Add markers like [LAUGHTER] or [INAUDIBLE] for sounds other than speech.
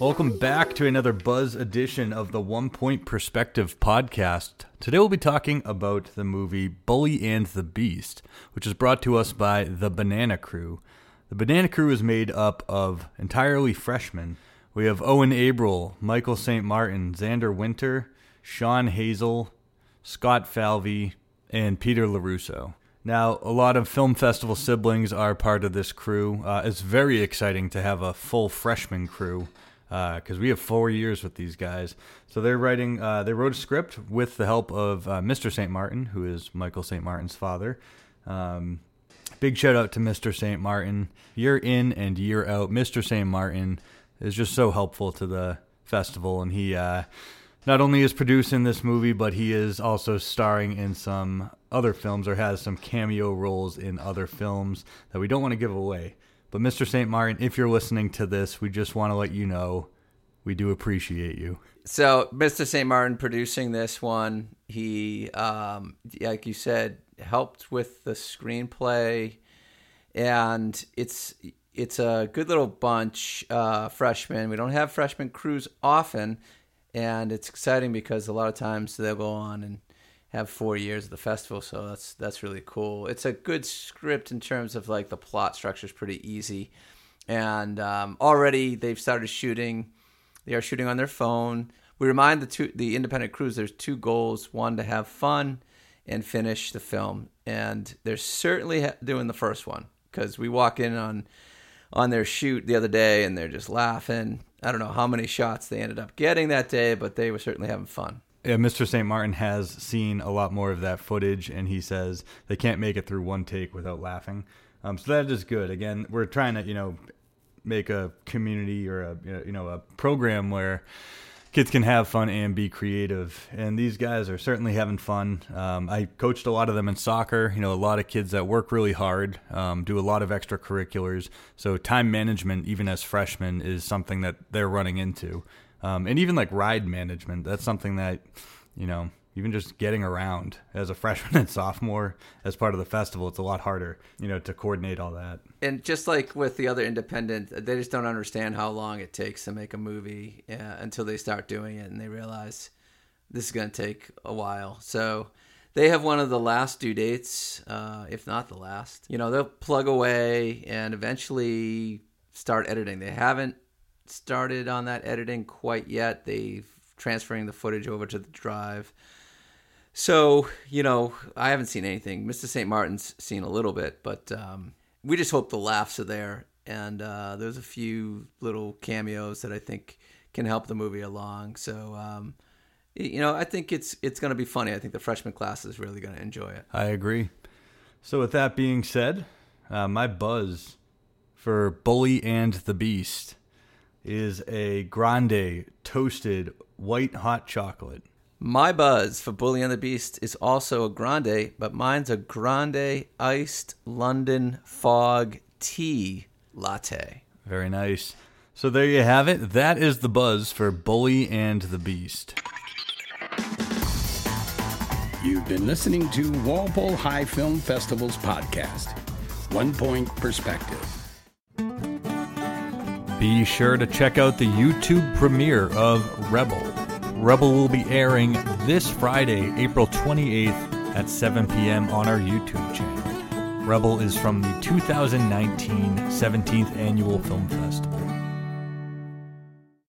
Welcome back to another Buzz edition of the One Point Perspective podcast. Today we'll be talking about the movie Bully and the Beast, which is brought to us by The Banana Crew. The Banana Crew is made up of entirely freshmen. We have Owen Abril, Michael St. Martin, Xander Winter, Sean Hazel, Scott Falvey, and Peter LaRusso. Now, a lot of film festival siblings are part of this crew. Uh, it's very exciting to have a full freshman crew because uh, we have four years with these guys. So they're writing. Uh, they wrote a script with the help of uh, Mr. St. Martin, who is Michael St. Martin's father. Um, big shout out to Mr. St. Martin. Year in and year out, Mr. St. Martin is just so helpful to the festival, and he uh, not only is producing this movie, but he is also starring in some other films or has some cameo roles in other films that we don't want to give away. But Mr. St. Martin, if you're listening to this, we just want to let you know we do appreciate you. So, Mr. St. Martin producing this one, he, um, like you said, helped with the screenplay, and it's it's a good little bunch uh, freshmen. We don't have freshman crews often, and it's exciting because a lot of times they'll go on and have four years of the festival, so that's that's really cool. It's a good script in terms of like the plot structure is pretty easy, and um, already they've started shooting. They are shooting on their phone. We remind the two the independent crews there's two goals: one to have fun and finish the film, and they're certainly doing the first one because we walk in on on their shoot the other day and they're just laughing. I don't know how many shots they ended up getting that day, but they were certainly having fun. Yeah, Mr. St. Martin has seen a lot more of that footage, and he says they can't make it through one take without laughing. Um, so that is good. Again, we're trying to, you know, make a community or a, you know, a program where kids can have fun and be creative. And these guys are certainly having fun. Um, I coached a lot of them in soccer. You know, a lot of kids that work really hard, um, do a lot of extracurriculars. So time management, even as freshmen, is something that they're running into um, and even like ride management. That's something that you know even just getting around as a [LAUGHS] freshman and sophomore as part of the festival it's a lot harder you know to coordinate all that. And just like with the other independent they just don't understand how long it takes to make a movie uh, until they start doing it and they realize this is going to take a while. So they have one of the last due dates uh, if not the last. You know they'll plug away and eventually start editing. They haven't started on that editing quite yet. They've transferring the footage over to the drive. So, you know, I haven't seen anything. Mr. St. Martin's seen a little bit, but um, we just hope the laughs are there. And uh, there's a few little cameos that I think can help the movie along. So, um, you know, I think it's it's going to be funny. I think the freshman class is really going to enjoy it. I agree. So, with that being said, uh, my buzz for Bully and the Beast is a grande toasted white hot chocolate. My buzz for Bully and the Beast is also a grande, but mine's a grande iced London fog tea latte. Very nice. So there you have it. That is the buzz for Bully and the Beast. You've been listening to Walpole High Film Festival's podcast, One Point Perspective. Be sure to check out the YouTube premiere of Rebel. Rebel will be airing this Friday, April 28th at 7 p.m. on our YouTube channel. Rebel is from the 2019 17th Annual Film Festival.